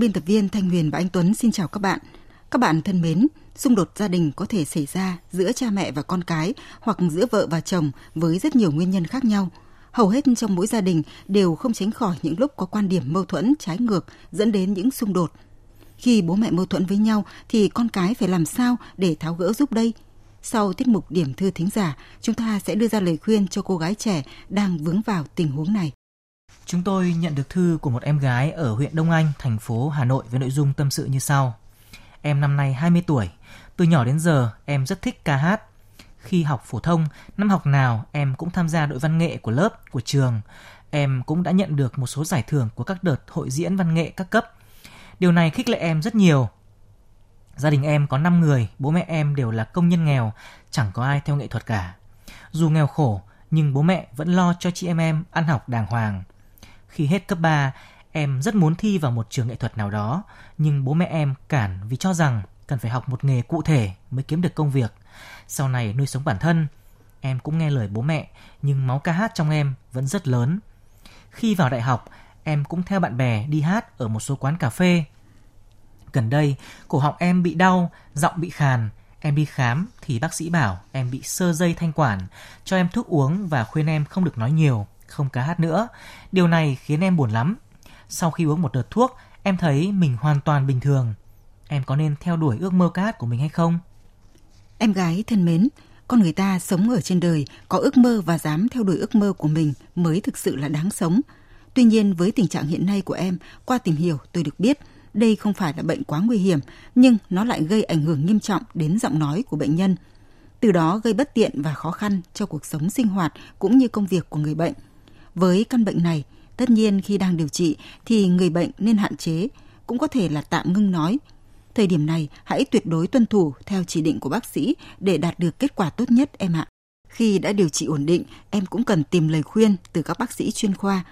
Biên tập viên Thanh Huyền và anh Tuấn xin chào các bạn. Các bạn thân mến, xung đột gia đình có thể xảy ra giữa cha mẹ và con cái hoặc giữa vợ và chồng với rất nhiều nguyên nhân khác nhau. Hầu hết trong mỗi gia đình đều không tránh khỏi những lúc có quan điểm mâu thuẫn trái ngược dẫn đến những xung đột. Khi bố mẹ mâu thuẫn với nhau thì con cái phải làm sao để tháo gỡ giúp đây? Sau tiết mục điểm thư thính giả, chúng ta sẽ đưa ra lời khuyên cho cô gái trẻ đang vướng vào tình huống này. Chúng tôi nhận được thư của một em gái ở huyện Đông Anh, thành phố Hà Nội với nội dung tâm sự như sau. Em năm nay 20 tuổi, từ nhỏ đến giờ em rất thích ca hát. Khi học phổ thông, năm học nào em cũng tham gia đội văn nghệ của lớp, của trường. Em cũng đã nhận được một số giải thưởng của các đợt hội diễn văn nghệ các cấp. Điều này khích lệ em rất nhiều. Gia đình em có 5 người, bố mẹ em đều là công nhân nghèo, chẳng có ai theo nghệ thuật cả. Dù nghèo khổ, nhưng bố mẹ vẫn lo cho chị em em ăn học đàng hoàng. Khi hết cấp 3, em rất muốn thi vào một trường nghệ thuật nào đó, nhưng bố mẹ em cản vì cho rằng cần phải học một nghề cụ thể mới kiếm được công việc. Sau này nuôi sống bản thân, em cũng nghe lời bố mẹ, nhưng máu ca hát trong em vẫn rất lớn. Khi vào đại học, em cũng theo bạn bè đi hát ở một số quán cà phê. Gần đây, cổ họng em bị đau, giọng bị khàn. Em đi khám thì bác sĩ bảo em bị sơ dây thanh quản, cho em thuốc uống và khuyên em không được nói nhiều không ca hát nữa. Điều này khiến em buồn lắm. Sau khi uống một đợt thuốc, em thấy mình hoàn toàn bình thường. Em có nên theo đuổi ước mơ ca hát của mình hay không? Em gái thân mến, con người ta sống ở trên đời có ước mơ và dám theo đuổi ước mơ của mình mới thực sự là đáng sống. Tuy nhiên với tình trạng hiện nay của em, qua tìm hiểu tôi được biết đây không phải là bệnh quá nguy hiểm, nhưng nó lại gây ảnh hưởng nghiêm trọng đến giọng nói của bệnh nhân. Từ đó gây bất tiện và khó khăn cho cuộc sống sinh hoạt cũng như công việc của người bệnh. Với căn bệnh này, tất nhiên khi đang điều trị thì người bệnh nên hạn chế, cũng có thể là tạm ngưng nói. Thời điểm này, hãy tuyệt đối tuân thủ theo chỉ định của bác sĩ để đạt được kết quả tốt nhất em ạ. Khi đã điều trị ổn định, em cũng cần tìm lời khuyên từ các bác sĩ chuyên khoa.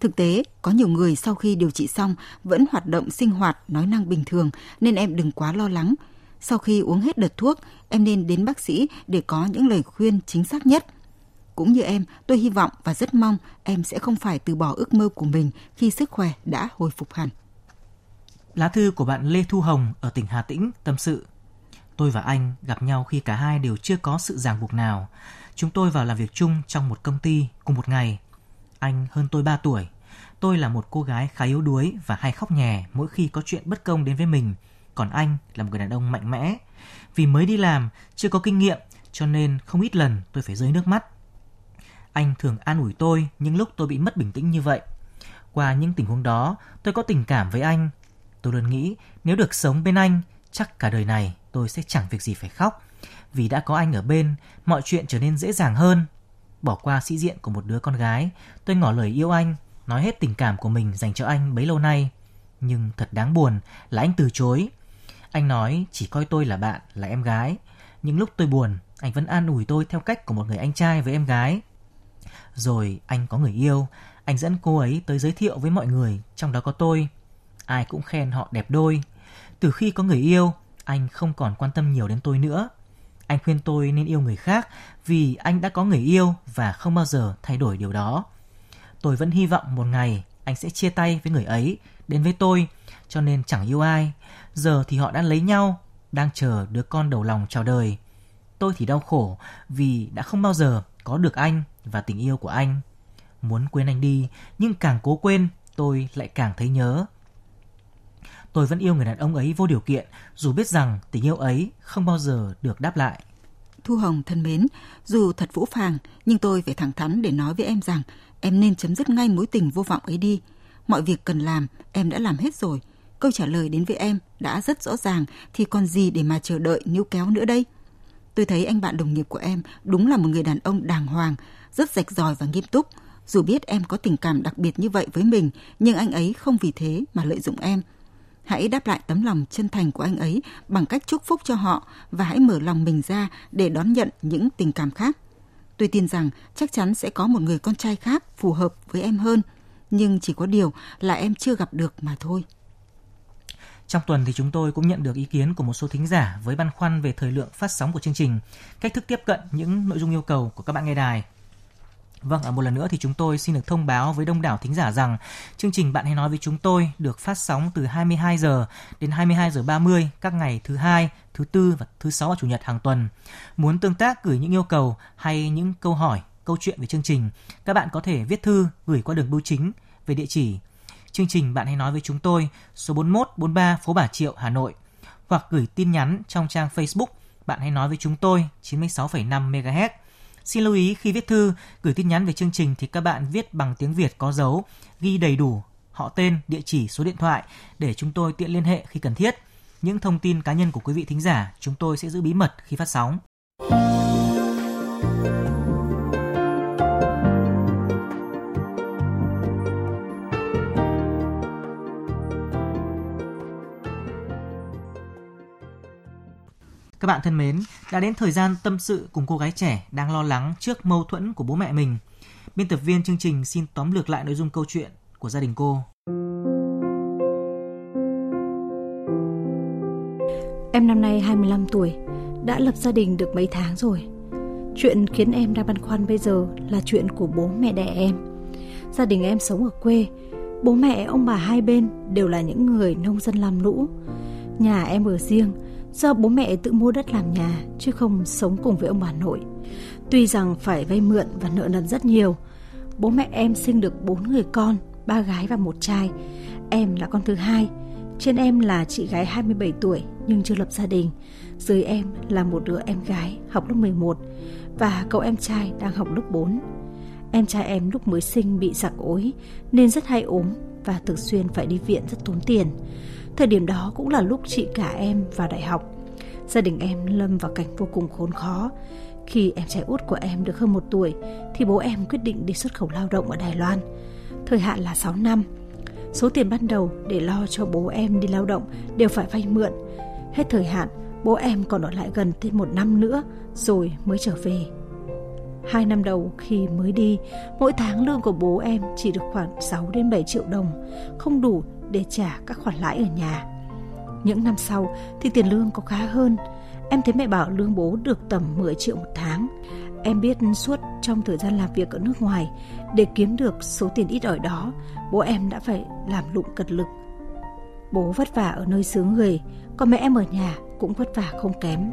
Thực tế, có nhiều người sau khi điều trị xong vẫn hoạt động sinh hoạt, nói năng bình thường nên em đừng quá lo lắng. Sau khi uống hết đợt thuốc, em nên đến bác sĩ để có những lời khuyên chính xác nhất – cũng như em, tôi hy vọng và rất mong em sẽ không phải từ bỏ ước mơ của mình khi sức khỏe đã hồi phục hẳn. Lá thư của bạn Lê Thu Hồng ở tỉnh Hà Tĩnh tâm sự. Tôi và anh gặp nhau khi cả hai đều chưa có sự ràng buộc nào. Chúng tôi vào làm việc chung trong một công ty cùng một ngày. Anh hơn tôi 3 tuổi. Tôi là một cô gái khá yếu đuối và hay khóc nhè mỗi khi có chuyện bất công đến với mình. Còn anh là một người đàn ông mạnh mẽ. Vì mới đi làm, chưa có kinh nghiệm, cho nên không ít lần tôi phải rơi nước mắt anh thường an ủi tôi những lúc tôi bị mất bình tĩnh như vậy. Qua những tình huống đó, tôi có tình cảm với anh. Tôi luôn nghĩ nếu được sống bên anh, chắc cả đời này tôi sẽ chẳng việc gì phải khóc. Vì đã có anh ở bên, mọi chuyện trở nên dễ dàng hơn. Bỏ qua sĩ diện của một đứa con gái, tôi ngỏ lời yêu anh, nói hết tình cảm của mình dành cho anh bấy lâu nay. Nhưng thật đáng buồn là anh từ chối. Anh nói chỉ coi tôi là bạn, là em gái. Những lúc tôi buồn, anh vẫn an ủi tôi theo cách của một người anh trai với em gái. Rồi anh có người yêu, anh dẫn cô ấy tới giới thiệu với mọi người, trong đó có tôi. Ai cũng khen họ đẹp đôi. Từ khi có người yêu, anh không còn quan tâm nhiều đến tôi nữa. Anh khuyên tôi nên yêu người khác vì anh đã có người yêu và không bao giờ thay đổi điều đó. Tôi vẫn hy vọng một ngày anh sẽ chia tay với người ấy, đến với tôi, cho nên chẳng yêu ai. Giờ thì họ đã lấy nhau, đang chờ đứa con đầu lòng chào đời. Tôi thì đau khổ vì đã không bao giờ có được anh và tình yêu của anh. Muốn quên anh đi, nhưng càng cố quên, tôi lại càng thấy nhớ. Tôi vẫn yêu người đàn ông ấy vô điều kiện, dù biết rằng tình yêu ấy không bao giờ được đáp lại. Thu Hồng thân mến, dù thật vũ phàng, nhưng tôi phải thẳng thắn để nói với em rằng em nên chấm dứt ngay mối tình vô vọng ấy đi. Mọi việc cần làm, em đã làm hết rồi. Câu trả lời đến với em đã rất rõ ràng, thì còn gì để mà chờ đợi níu kéo nữa đây? Tôi thấy anh bạn đồng nghiệp của em đúng là một người đàn ông đàng hoàng, rất rạch ròi và nghiêm túc. Dù biết em có tình cảm đặc biệt như vậy với mình, nhưng anh ấy không vì thế mà lợi dụng em. Hãy đáp lại tấm lòng chân thành của anh ấy bằng cách chúc phúc cho họ và hãy mở lòng mình ra để đón nhận những tình cảm khác. Tôi tin rằng chắc chắn sẽ có một người con trai khác phù hợp với em hơn, nhưng chỉ có điều là em chưa gặp được mà thôi. Trong tuần thì chúng tôi cũng nhận được ý kiến của một số thính giả với băn khoăn về thời lượng phát sóng của chương trình, cách thức tiếp cận những nội dung yêu cầu của các bạn nghe đài. Vâng, ở một lần nữa thì chúng tôi xin được thông báo với đông đảo thính giả rằng chương trình Bạn hãy nói với chúng tôi được phát sóng từ 22 giờ đến 22 giờ 30 các ngày thứ hai, thứ tư và thứ sáu và chủ nhật hàng tuần. Muốn tương tác gửi những yêu cầu hay những câu hỏi, câu chuyện về chương trình, các bạn có thể viết thư gửi qua đường bưu chính về địa chỉ chương trình Bạn hãy nói với chúng tôi số 41 43 phố Bà Triệu, Hà Nội hoặc gửi tin nhắn trong trang Facebook Bạn hãy nói với chúng tôi 96,5 MHz. Xin lưu ý khi viết thư, gửi tin nhắn về chương trình thì các bạn viết bằng tiếng Việt có dấu, ghi đầy đủ họ tên, địa chỉ, số điện thoại để chúng tôi tiện liên hệ khi cần thiết. Những thông tin cá nhân của quý vị thính giả chúng tôi sẽ giữ bí mật khi phát sóng. Các bạn thân mến, đã đến thời gian tâm sự cùng cô gái trẻ đang lo lắng trước mâu thuẫn của bố mẹ mình. Biên tập viên chương trình xin tóm lược lại nội dung câu chuyện của gia đình cô. Em năm nay 25 tuổi, đã lập gia đình được mấy tháng rồi. Chuyện khiến em đang băn khoăn bây giờ là chuyện của bố mẹ đẻ em. Gia đình em sống ở quê, bố mẹ ông bà hai bên đều là những người nông dân làm lũ. Nhà em ở riêng, do bố mẹ tự mua đất làm nhà chứ không sống cùng với ông bà nội. Tuy rằng phải vay mượn và nợ nần rất nhiều, bố mẹ em sinh được bốn người con, ba gái và một trai. Em là con thứ hai. Trên em là chị gái 27 tuổi nhưng chưa lập gia đình. Dưới em là một đứa em gái học lớp 11 và cậu em trai đang học lớp 4. Em trai em lúc mới sinh bị giặc ối nên rất hay ốm và thường xuyên phải đi viện rất tốn tiền. Thời điểm đó cũng là lúc chị cả em vào đại học. Gia đình em lâm vào cảnh vô cùng khốn khó. Khi em trai út của em được hơn một tuổi thì bố em quyết định đi xuất khẩu lao động ở Đài Loan. Thời hạn là 6 năm. Số tiền ban đầu để lo cho bố em đi lao động đều phải vay mượn. Hết thời hạn, bố em còn ở lại gần thêm một năm nữa rồi mới trở về. Hai năm đầu khi mới đi, mỗi tháng lương của bố em chỉ được khoảng 6 đến 7 triệu đồng, không đủ để trả các khoản lãi ở nhà. Những năm sau thì tiền lương có khá hơn. Em thấy mẹ bảo lương bố được tầm 10 triệu một tháng. Em biết suốt trong thời gian làm việc ở nước ngoài, để kiếm được số tiền ít ỏi đó, bố em đã phải làm lụng cật lực. Bố vất vả ở nơi xứ người, còn mẹ em ở nhà cũng vất vả không kém.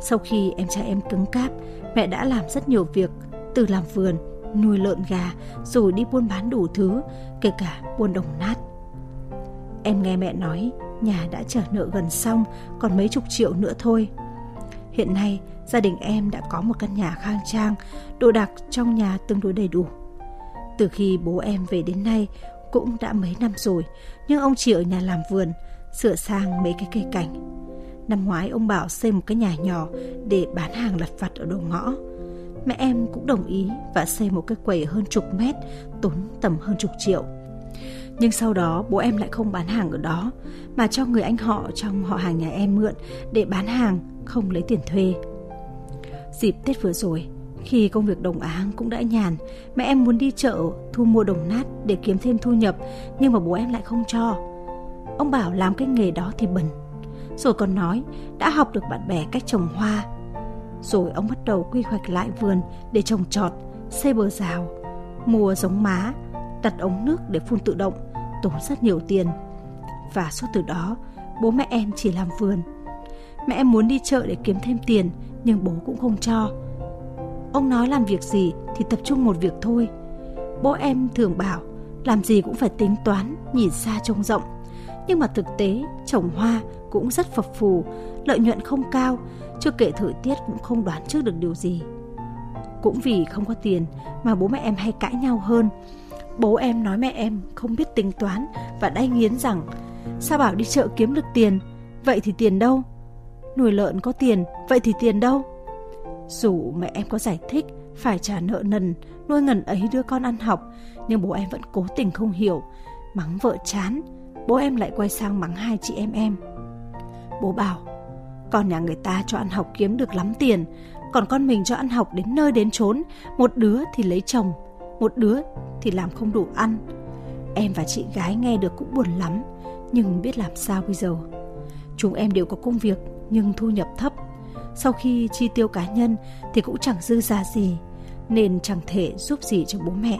Sau khi em trai em cứng cáp, mẹ đã làm rất nhiều việc, từ làm vườn, nuôi lợn gà, rồi đi buôn bán đủ thứ, kể cả buôn đồng nát. Em nghe mẹ nói nhà đã trả nợ gần xong, còn mấy chục triệu nữa thôi. Hiện nay, gia đình em đã có một căn nhà khang trang, đồ đạc trong nhà tương đối đầy đủ. Từ khi bố em về đến nay cũng đã mấy năm rồi, nhưng ông chỉ ở nhà làm vườn, sửa sang mấy cái cây cảnh. Năm ngoái ông bảo xây một cái nhà nhỏ để bán hàng lặt vặt ở đầu ngõ. Mẹ em cũng đồng ý và xây một cái quầy hơn chục mét, tốn tầm hơn chục triệu. Nhưng sau đó bố em lại không bán hàng ở đó, Mà cho người anh họ trong họ hàng nhà em mượn Để bán hàng, không lấy tiền thuê. Dịp Tết vừa rồi, Khi công việc đồng áng cũng đã nhàn, Mẹ em muốn đi chợ thu mua đồng nát Để kiếm thêm thu nhập, Nhưng mà bố em lại không cho. Ông bảo làm cái nghề đó thì bẩn. Rồi còn nói đã học được bạn bè cách trồng hoa. Rồi ông bắt đầu quy hoạch lại vườn Để trồng trọt, Xây bờ rào, Mua giống má, đặt ống nước để phun tự động tốn rất nhiều tiền. Và suốt từ đó, bố mẹ em chỉ làm vườn. Mẹ em muốn đi chợ để kiếm thêm tiền, nhưng bố cũng không cho. Ông nói làm việc gì thì tập trung một việc thôi. Bố em thường bảo làm gì cũng phải tính toán, nhìn xa trông rộng. Nhưng mà thực tế, trồng hoa cũng rất phập phù, lợi nhuận không cao, chưa kể thời tiết cũng không đoán trước được điều gì. Cũng vì không có tiền mà bố mẹ em hay cãi nhau hơn Bố em nói mẹ em không biết tính toán và đay nghiến rằng sao bảo đi chợ kiếm được tiền, vậy thì tiền đâu? Nuôi lợn có tiền, vậy thì tiền đâu? Dù mẹ em có giải thích phải trả nợ nần, nuôi ngần ấy đứa con ăn học, nhưng bố em vẫn cố tình không hiểu, mắng vợ chán, bố em lại quay sang mắng hai chị em em. Bố bảo, con nhà người ta cho ăn học kiếm được lắm tiền, còn con mình cho ăn học đến nơi đến chốn, một đứa thì lấy chồng, một đứa thì làm không đủ ăn. Em và chị gái nghe được cũng buồn lắm, nhưng biết làm sao bây giờ. Chúng em đều có công việc nhưng thu nhập thấp. Sau khi chi tiêu cá nhân thì cũng chẳng dư ra gì, nên chẳng thể giúp gì cho bố mẹ.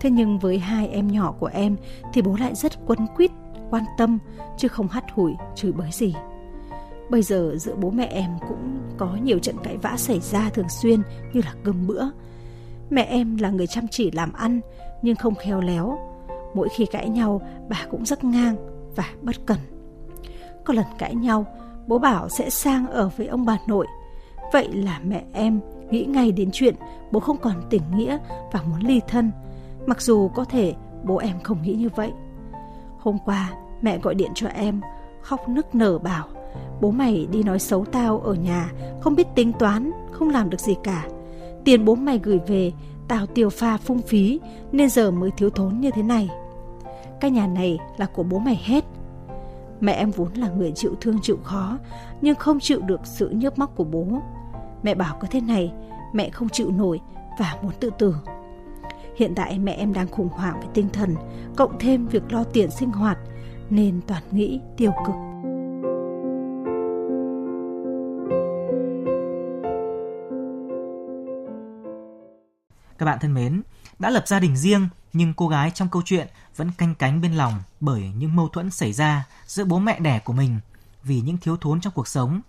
Thế nhưng với hai em nhỏ của em thì bố lại rất quấn quýt, quan tâm chứ không hắt hủi, chửi bới gì. Bây giờ giữa bố mẹ em cũng có nhiều trận cãi vã xảy ra thường xuyên như là cơm bữa. Mẹ em là người chăm chỉ làm ăn nhưng không khéo léo. Mỗi khi cãi nhau bà cũng rất ngang và bất cần. Có lần cãi nhau, bố bảo sẽ sang ở với ông bà nội. Vậy là mẹ em nghĩ ngay đến chuyện bố không còn tình nghĩa và muốn ly thân. Mặc dù có thể bố em không nghĩ như vậy. Hôm qua mẹ gọi điện cho em, khóc nức nở bảo Bố mày đi nói xấu tao ở nhà, không biết tính toán, không làm được gì cả. Tiền bố mày gửi về, tao tiêu pha phung phí, nên giờ mới thiếu thốn như thế này. Cái nhà này là của bố mày hết. Mẹ em vốn là người chịu thương chịu khó, nhưng không chịu được sự nhớp móc của bố. Mẹ bảo có thế này, mẹ không chịu nổi và muốn tự tử. Hiện tại mẹ em đang khủng hoảng về tinh thần, cộng thêm việc lo tiền sinh hoạt, nên toàn nghĩ tiêu cực. Các bạn thân mến, đã lập gia đình riêng nhưng cô gái trong câu chuyện vẫn canh cánh bên lòng bởi những mâu thuẫn xảy ra giữa bố mẹ đẻ của mình vì những thiếu thốn trong cuộc sống.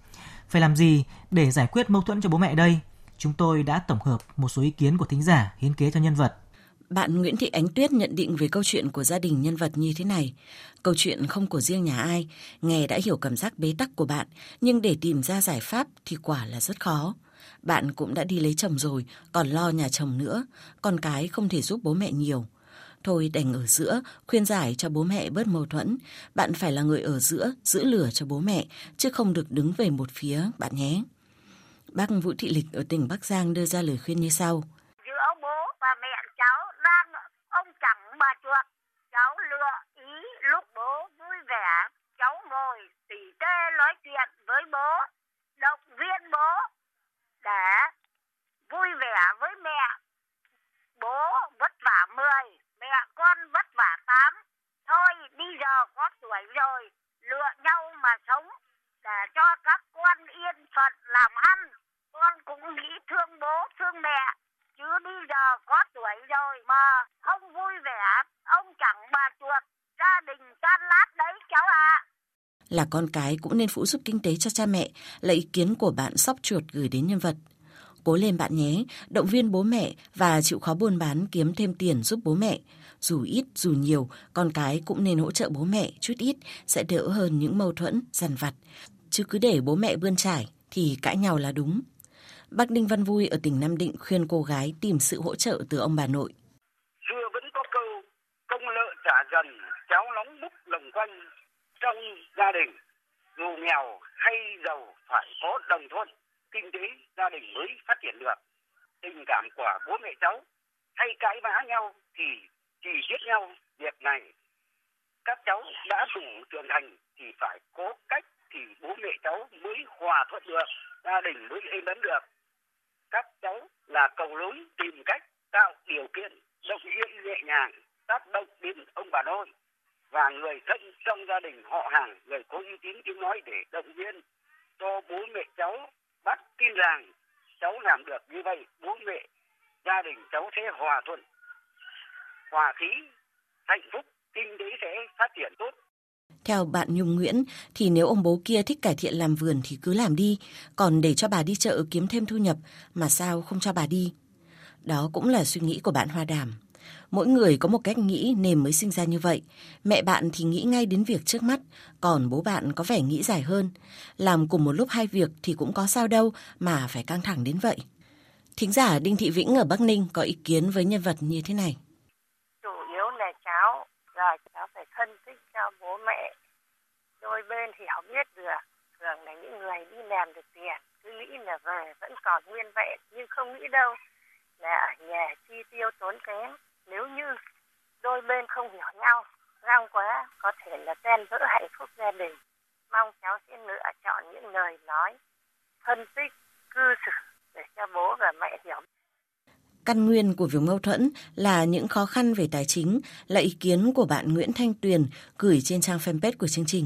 Phải làm gì để giải quyết mâu thuẫn cho bố mẹ đây? Chúng tôi đã tổng hợp một số ý kiến của thính giả hiến kế cho nhân vật. Bạn Nguyễn Thị Ánh Tuyết nhận định về câu chuyện của gia đình nhân vật như thế này. Câu chuyện không của riêng nhà ai, nghe đã hiểu cảm giác bế tắc của bạn, nhưng để tìm ra giải pháp thì quả là rất khó. Bạn cũng đã đi lấy chồng rồi, còn lo nhà chồng nữa, con cái không thể giúp bố mẹ nhiều. Thôi đành ở giữa, khuyên giải cho bố mẹ bớt mâu thuẫn. Bạn phải là người ở giữa, giữ lửa cho bố mẹ, chứ không được đứng về một phía, bạn nhé. Bác Vũ Thị Lịch ở tỉnh Bắc Giang đưa ra lời khuyên như sau. Giữa bố và mẹ cháu đang ông chẳng bà chuột. Cháu lựa ý lúc bố vui vẻ. Cháu ngồi tỉ tê nói chuyện với bố. Động viên bố để vui vẻ với mẹ. Bố vất vả 10, mẹ con vất vả 8. Thôi bây giờ có tuổi rồi, lựa nhau mà sống để cho các con yên phận làm ăn. Con cũng nghĩ thương bố, thương mẹ. Chứ bây giờ có tuổi rồi mà không vui vẻ, ông chẳng bà chuột, gia đình tan lát đấy cháu ạ. À. Là con cái cũng nên phụ giúp kinh tế cho cha mẹ là ý kiến của bạn sóc chuột gửi đến nhân vật. Cố lên bạn nhé, động viên bố mẹ và chịu khó buôn bán kiếm thêm tiền giúp bố mẹ. Dù ít dù nhiều, con cái cũng nên hỗ trợ bố mẹ chút ít sẽ đỡ hơn những mâu thuẫn, dằn vặt. Chứ cứ để bố mẹ bươn trải thì cãi nhau là đúng. Bác Đinh Văn Vui ở tỉnh Nam Định khuyên cô gái tìm sự hỗ trợ từ ông bà nội. Xưa vẫn có câu công lợi trả dần, cháu nóng bức lồng quanh trong gia đình. Dù nghèo hay giàu phải có đồng thuận, kinh tế gia đình mới phát triển được tình cảm của bố mẹ cháu hay cãi vã nhau thì chỉ giết nhau, việc này các cháu đã đủ trưởng thành thì phải có cách thì bố mẹ cháu mới hòa thuận được, gia đình mới êm ấm được các cháu là cầu nối tìm cách, tạo điều kiện, động viên nhẹ nhàng, tác động đến ông bà nội và người thân trong gia đình họ hàng người có uy tín tiếng nói để động viên cho bố mẹ cháu bắt tin rằng cháu làm được như vậy bố mẹ gia đình cháu sẽ hòa thuận hòa khí hạnh phúc kinh tế sẽ phát triển tốt theo bạn Nhung Nguyễn thì nếu ông bố kia thích cải thiện làm vườn thì cứ làm đi, còn để cho bà đi chợ kiếm thêm thu nhập mà sao không cho bà đi. Đó cũng là suy nghĩ của bạn Hoa Đàm. Mỗi người có một cách nghĩ nên mới sinh ra như vậy. Mẹ bạn thì nghĩ ngay đến việc trước mắt, còn bố bạn có vẻ nghĩ dài hơn. Làm cùng một lúc hai việc thì cũng có sao đâu mà phải căng thẳng đến vậy. Thính giả Đinh Thị Vĩnh ở Bắc Ninh có ý kiến với nhân vật như thế này. Chủ yếu là cháu, là cháu phải thân thích cho bố mẹ. Đôi bên thì không biết được. Thường là những người đi làm được tiền, cứ nghĩ là về vẫn còn nguyên vẹn, nhưng không nghĩ đâu là ở nhà chi tiêu tốn kém. Nếu như đôi bên không hiểu nhau, găng quá có thể là tan vỡ hạnh phúc gia đình. Mong cháu sẽ lựa chọn những lời nói, phân tích, cư xử để cho bố và mẹ hiểu Căn nguyên của việc mâu thuẫn là những khó khăn về tài chính là ý kiến của bạn Nguyễn Thanh Tuyền gửi trên trang fanpage của chương trình.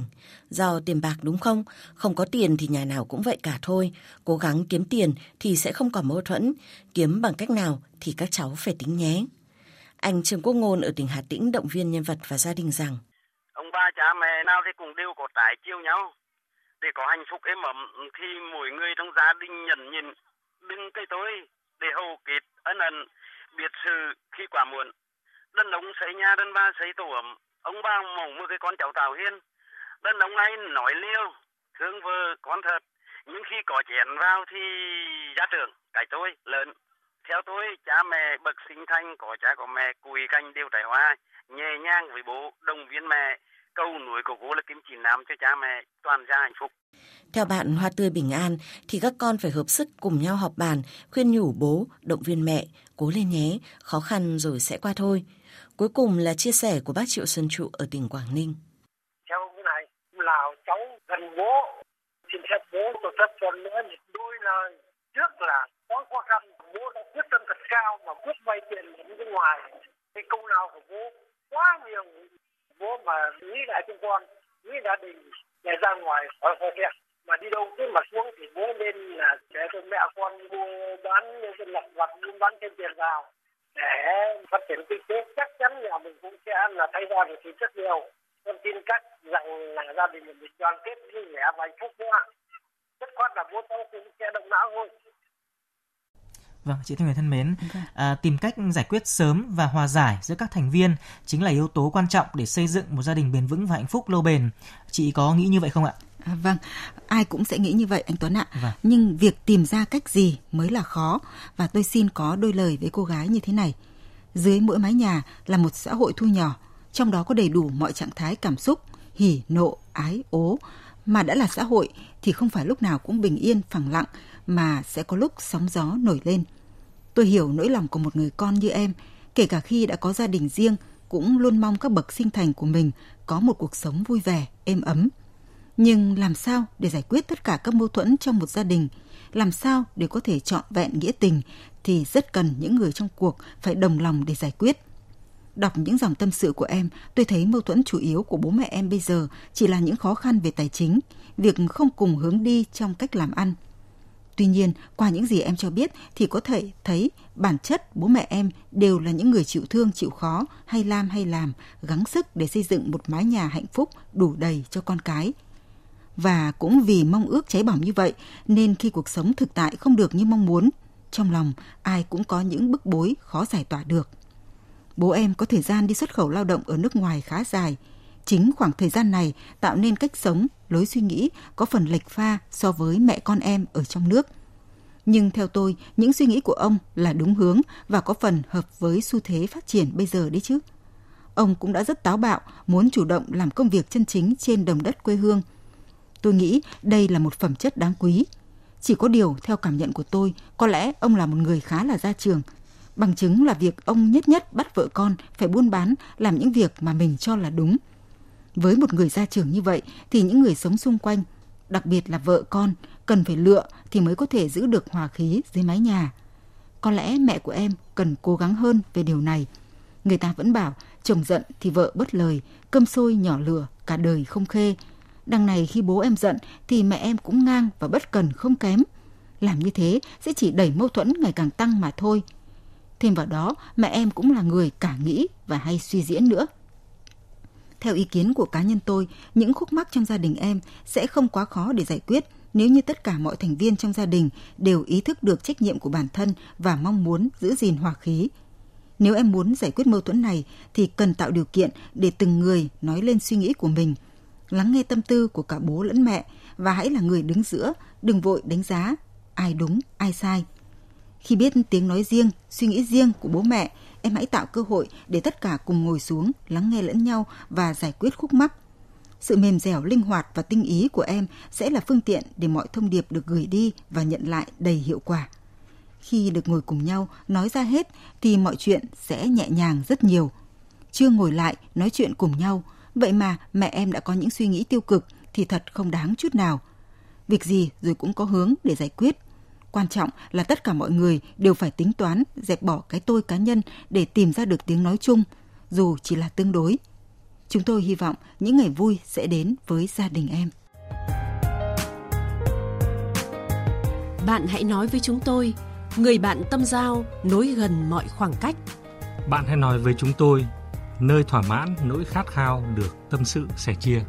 Do tiền bạc đúng không? Không có tiền thì nhà nào cũng vậy cả thôi. Cố gắng kiếm tiền thì sẽ không còn mâu thuẫn. Kiếm bằng cách nào thì các cháu phải tính nhé. Anh Trương Quốc Ngôn ở tỉnh Hà Tĩnh động viên nhân vật và gia đình rằng. Ông ba cha mẹ nào thì cũng đều có trái chiêu nhau. Để có hạnh phúc êm ấm thì mỗi người trong gia đình nhận nhìn đừng cây tối để hầu kết ân ân, biệt sự khi quả muộn. Đàn ông xây nhà, đàn ba xây tổ ấm. Ông ba mong một cái con cháu tào hiên. Đàn ông này nói liêu thương vợ con thật. Nhưng khi có chén vào thì gia trưởng cái tôi lớn theo tôi cha mẹ bậc sinh thanh có cha có mẹ cùi canh đều trải hoa nhẹ nhàng với bố đồng viên mẹ câu núi của bố là kim chỉ nam cho cha mẹ toàn gia hạnh phúc theo bạn Hoa Tươi Bình An thì các con phải hợp sức cùng nhau họp bàn, khuyên nhủ bố, động viên mẹ, cố lên nhé, khó khăn rồi sẽ qua thôi. Cuối cùng là chia sẻ của bác Triệu Xuân Trụ ở tỉnh Quảng Ninh. Cháu này là cháu gần bố, xin phép bố tôi rất phần nữa đôi lời. Trước là có khó khăn, bố đã quyết tâm thật cao mà quyết vay tiền ở bên ngoài. Cái câu nào của bố quá nhiều, bố mà nghĩ lại cho con, nghĩ gia đình để ra ngoài khỏi khỏi thiệt mà đi đâu cứ mà xuống thì bố nên là để cho mẹ con mua bán lặt vặt buôn bán thêm tiền vào. Để phát triển kinh tế chắc chắn nhà mình cũng sẽ là thay ra được thì rất nhiều. Con tin cách rằng là gia đình mình đoàn kết vui vẻ và hạnh phúc. Nữa rất khoát là bố cháu cũng sẽ động não thôi Vâng, chị Thanh Huyền thân mến, vâng. à, tìm cách giải quyết sớm và hòa giải giữa các thành viên chính là yếu tố quan trọng để xây dựng một gia đình bền vững và hạnh phúc lâu bền. Chị có nghĩ như vậy không ạ? À, vâng, ai cũng sẽ nghĩ như vậy anh Tuấn ạ. Vâng. Nhưng việc tìm ra cách gì mới là khó và tôi xin có đôi lời với cô gái như thế này. Dưới mỗi mái nhà là một xã hội thu nhỏ, trong đó có đầy đủ mọi trạng thái cảm xúc, hỉ, nộ, ái, ố. Mà đã là xã hội thì không phải lúc nào cũng bình yên, phẳng lặng mà sẽ có lúc sóng gió nổi lên. Tôi hiểu nỗi lòng của một người con như em, kể cả khi đã có gia đình riêng, cũng luôn mong các bậc sinh thành của mình có một cuộc sống vui vẻ, êm ấm. Nhưng làm sao để giải quyết tất cả các mâu thuẫn trong một gia đình, làm sao để có thể trọn vẹn nghĩa tình thì rất cần những người trong cuộc phải đồng lòng để giải quyết. Đọc những dòng tâm sự của em, tôi thấy mâu thuẫn chủ yếu của bố mẹ em bây giờ chỉ là những khó khăn về tài chính, việc không cùng hướng đi trong cách làm ăn – Tuy nhiên, qua những gì em cho biết thì có thể thấy bản chất bố mẹ em đều là những người chịu thương, chịu khó, hay làm hay làm, gắng sức để xây dựng một mái nhà hạnh phúc đủ đầy cho con cái. Và cũng vì mong ước cháy bỏng như vậy nên khi cuộc sống thực tại không được như mong muốn, trong lòng ai cũng có những bức bối khó giải tỏa được. Bố em có thời gian đi xuất khẩu lao động ở nước ngoài khá dài. Chính khoảng thời gian này tạo nên cách sống lối suy nghĩ có phần lệch pha so với mẹ con em ở trong nước. Nhưng theo tôi, những suy nghĩ của ông là đúng hướng và có phần hợp với xu thế phát triển bây giờ đấy chứ. Ông cũng đã rất táo bạo, muốn chủ động làm công việc chân chính trên đồng đất quê hương. Tôi nghĩ đây là một phẩm chất đáng quý. Chỉ có điều, theo cảm nhận của tôi, có lẽ ông là một người khá là gia trường. Bằng chứng là việc ông nhất nhất bắt vợ con phải buôn bán, làm những việc mà mình cho là đúng – với một người gia trưởng như vậy thì những người sống xung quanh, đặc biệt là vợ con, cần phải lựa thì mới có thể giữ được hòa khí dưới mái nhà. Có lẽ mẹ của em cần cố gắng hơn về điều này. Người ta vẫn bảo chồng giận thì vợ bất lời, cơm sôi nhỏ lửa, cả đời không khê. Đằng này khi bố em giận thì mẹ em cũng ngang và bất cần không kém. Làm như thế sẽ chỉ đẩy mâu thuẫn ngày càng tăng mà thôi. Thêm vào đó, mẹ em cũng là người cả nghĩ và hay suy diễn nữa. Theo ý kiến của cá nhân tôi, những khúc mắc trong gia đình em sẽ không quá khó để giải quyết nếu như tất cả mọi thành viên trong gia đình đều ý thức được trách nhiệm của bản thân và mong muốn giữ gìn hòa khí. Nếu em muốn giải quyết mâu thuẫn này thì cần tạo điều kiện để từng người nói lên suy nghĩ của mình, lắng nghe tâm tư của cả bố lẫn mẹ và hãy là người đứng giữa, đừng vội đánh giá ai đúng, ai sai. Khi biết tiếng nói riêng, suy nghĩ riêng của bố mẹ em hãy tạo cơ hội để tất cả cùng ngồi xuống, lắng nghe lẫn nhau và giải quyết khúc mắc. Sự mềm dẻo, linh hoạt và tinh ý của em sẽ là phương tiện để mọi thông điệp được gửi đi và nhận lại đầy hiệu quả. Khi được ngồi cùng nhau nói ra hết thì mọi chuyện sẽ nhẹ nhàng rất nhiều. Chưa ngồi lại nói chuyện cùng nhau, vậy mà mẹ em đã có những suy nghĩ tiêu cực thì thật không đáng chút nào. Việc gì rồi cũng có hướng để giải quyết. Quan trọng là tất cả mọi người đều phải tính toán, dẹp bỏ cái tôi cá nhân để tìm ra được tiếng nói chung, dù chỉ là tương đối. Chúng tôi hy vọng những ngày vui sẽ đến với gia đình em. Bạn hãy nói với chúng tôi, người bạn tâm giao nối gần mọi khoảng cách. Bạn hãy nói với chúng tôi, nơi thỏa mãn nỗi khát khao được tâm sự sẻ chia.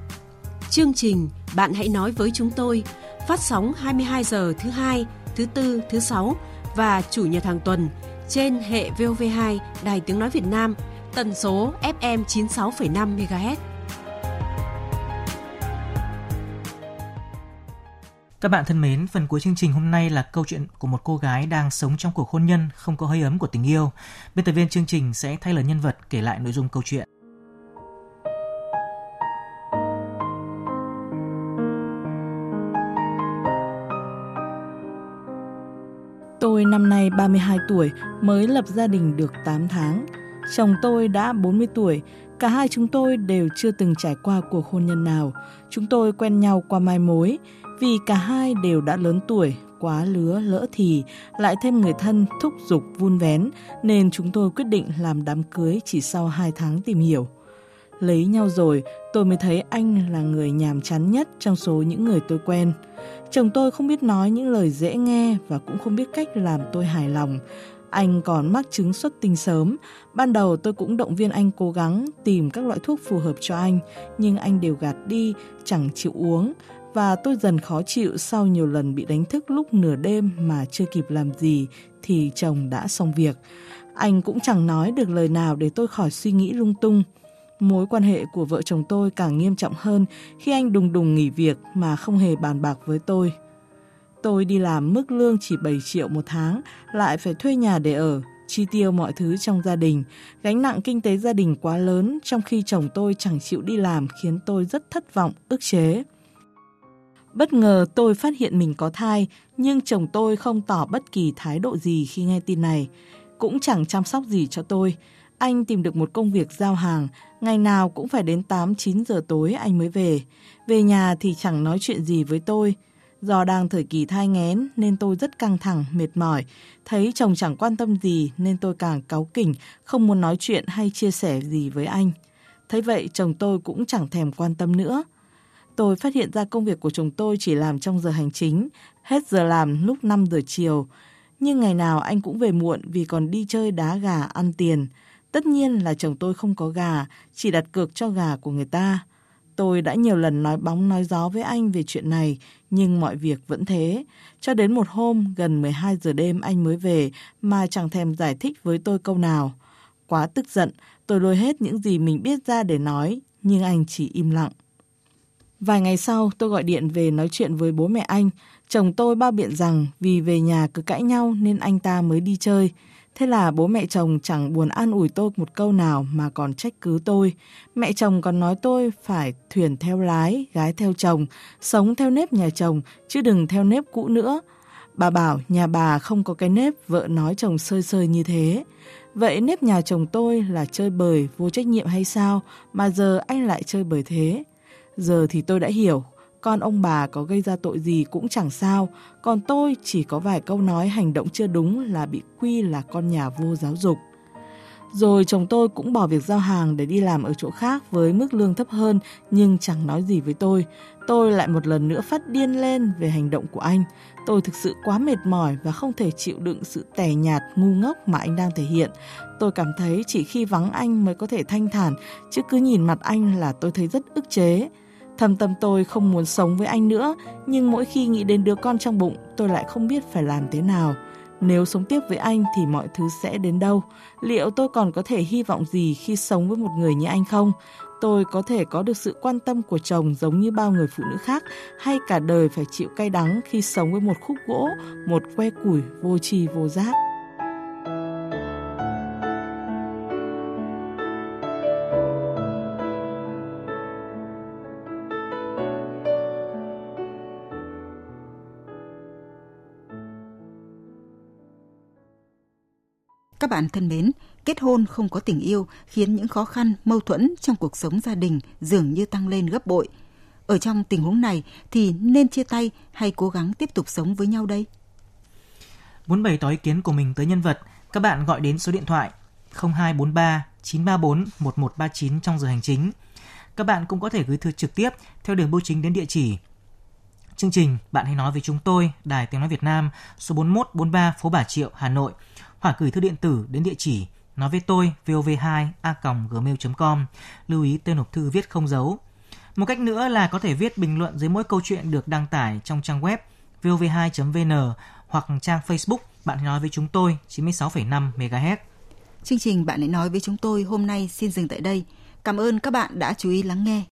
Chương trình Bạn hãy nói với chúng tôi phát sóng 22 giờ thứ hai, thứ tư, thứ sáu và chủ nhật hàng tuần trên hệ VOV2 Đài Tiếng Nói Việt Nam, tần số FM 96,5 MHz. Các bạn thân mến, phần cuối chương trình hôm nay là câu chuyện của một cô gái đang sống trong cuộc hôn nhân không có hơi ấm của tình yêu. Biên tập viên chương trình sẽ thay lời nhân vật kể lại nội dung câu chuyện. Tôi năm nay 32 tuổi, mới lập gia đình được 8 tháng. Chồng tôi đã 40 tuổi, cả hai chúng tôi đều chưa từng trải qua cuộc hôn nhân nào. Chúng tôi quen nhau qua mai mối, vì cả hai đều đã lớn tuổi, quá lứa lỡ thì, lại thêm người thân thúc giục vun vén, nên chúng tôi quyết định làm đám cưới chỉ sau 2 tháng tìm hiểu. Lấy nhau rồi, tôi mới thấy anh là người nhàm chán nhất trong số những người tôi quen. Chồng tôi không biết nói những lời dễ nghe và cũng không biết cách làm tôi hài lòng. Anh còn mắc chứng xuất tinh sớm. Ban đầu tôi cũng động viên anh cố gắng tìm các loại thuốc phù hợp cho anh, nhưng anh đều gạt đi, chẳng chịu uống. Và tôi dần khó chịu sau nhiều lần bị đánh thức lúc nửa đêm mà chưa kịp làm gì thì chồng đã xong việc. Anh cũng chẳng nói được lời nào để tôi khỏi suy nghĩ lung tung. Mối quan hệ của vợ chồng tôi càng nghiêm trọng hơn khi anh đùng đùng nghỉ việc mà không hề bàn bạc với tôi. Tôi đi làm mức lương chỉ 7 triệu một tháng, lại phải thuê nhà để ở, chi tiêu mọi thứ trong gia đình. Gánh nặng kinh tế gia đình quá lớn trong khi chồng tôi chẳng chịu đi làm khiến tôi rất thất vọng, ức chế. Bất ngờ tôi phát hiện mình có thai, nhưng chồng tôi không tỏ bất kỳ thái độ gì khi nghe tin này. Cũng chẳng chăm sóc gì cho tôi. Anh tìm được một công việc giao hàng, ngày nào cũng phải đến 8-9 giờ tối anh mới về. Về nhà thì chẳng nói chuyện gì với tôi. Do đang thời kỳ thai nghén nên tôi rất căng thẳng, mệt mỏi. Thấy chồng chẳng quan tâm gì nên tôi càng cáu kỉnh, không muốn nói chuyện hay chia sẻ gì với anh. Thấy vậy chồng tôi cũng chẳng thèm quan tâm nữa. Tôi phát hiện ra công việc của chồng tôi chỉ làm trong giờ hành chính, hết giờ làm lúc 5 giờ chiều. Nhưng ngày nào anh cũng về muộn vì còn đi chơi đá gà ăn tiền. Tất nhiên là chồng tôi không có gà, chỉ đặt cược cho gà của người ta. Tôi đã nhiều lần nói bóng nói gió với anh về chuyện này, nhưng mọi việc vẫn thế. Cho đến một hôm, gần 12 giờ đêm anh mới về mà chẳng thèm giải thích với tôi câu nào. Quá tức giận, tôi lôi hết những gì mình biết ra để nói, nhưng anh chỉ im lặng. Vài ngày sau, tôi gọi điện về nói chuyện với bố mẹ anh. Chồng tôi bao biện rằng vì về nhà cứ cãi nhau nên anh ta mới đi chơi. Thế là bố mẹ chồng chẳng buồn an ủi tôi một câu nào mà còn trách cứ tôi. Mẹ chồng còn nói tôi phải thuyền theo lái, gái theo chồng, sống theo nếp nhà chồng, chứ đừng theo nếp cũ nữa. Bà bảo nhà bà không có cái nếp vợ nói chồng sơi sơi như thế. Vậy nếp nhà chồng tôi là chơi bời, vô trách nhiệm hay sao mà giờ anh lại chơi bời thế? Giờ thì tôi đã hiểu, con ông bà có gây ra tội gì cũng chẳng sao, còn tôi chỉ có vài câu nói hành động chưa đúng là bị quy là con nhà vô giáo dục. Rồi chồng tôi cũng bỏ việc giao hàng để đi làm ở chỗ khác với mức lương thấp hơn nhưng chẳng nói gì với tôi. Tôi lại một lần nữa phát điên lên về hành động của anh. Tôi thực sự quá mệt mỏi và không thể chịu đựng sự tẻ nhạt, ngu ngốc mà anh đang thể hiện. Tôi cảm thấy chỉ khi vắng anh mới có thể thanh thản, chứ cứ nhìn mặt anh là tôi thấy rất ức chế. Thầm tâm tôi không muốn sống với anh nữa, nhưng mỗi khi nghĩ đến đứa con trong bụng, tôi lại không biết phải làm thế nào. Nếu sống tiếp với anh thì mọi thứ sẽ đến đâu? Liệu tôi còn có thể hy vọng gì khi sống với một người như anh không? Tôi có thể có được sự quan tâm của chồng giống như bao người phụ nữ khác hay cả đời phải chịu cay đắng khi sống với một khúc gỗ, một que củi vô tri vô giác? Các bạn thân mến, kết hôn không có tình yêu khiến những khó khăn, mâu thuẫn trong cuộc sống gia đình dường như tăng lên gấp bội. Ở trong tình huống này thì nên chia tay hay cố gắng tiếp tục sống với nhau đây? Muốn bày tỏ ý kiến của mình tới nhân vật, các bạn gọi đến số điện thoại 0243 934 1139 trong giờ hành chính. Các bạn cũng có thể gửi thư trực tiếp theo đường bưu chính đến địa chỉ Chương trình Bạn hãy nói với chúng tôi, Đài Tiếng Nói Việt Nam, số 4143 phố Bà Triệu, Hà Nội, hoặc gửi thư điện tử đến địa chỉ nói với tôi vov2 a gmail.com. Lưu ý tên hộp thư viết không dấu. Một cách nữa là có thể viết bình luận dưới mỗi câu chuyện được đăng tải trong trang web vov2.vn hoặc trang Facebook Bạn nói với chúng tôi 96,5 MHz. Chương trình Bạn hãy nói với chúng tôi hôm nay xin dừng tại đây. Cảm ơn các bạn đã chú ý lắng nghe.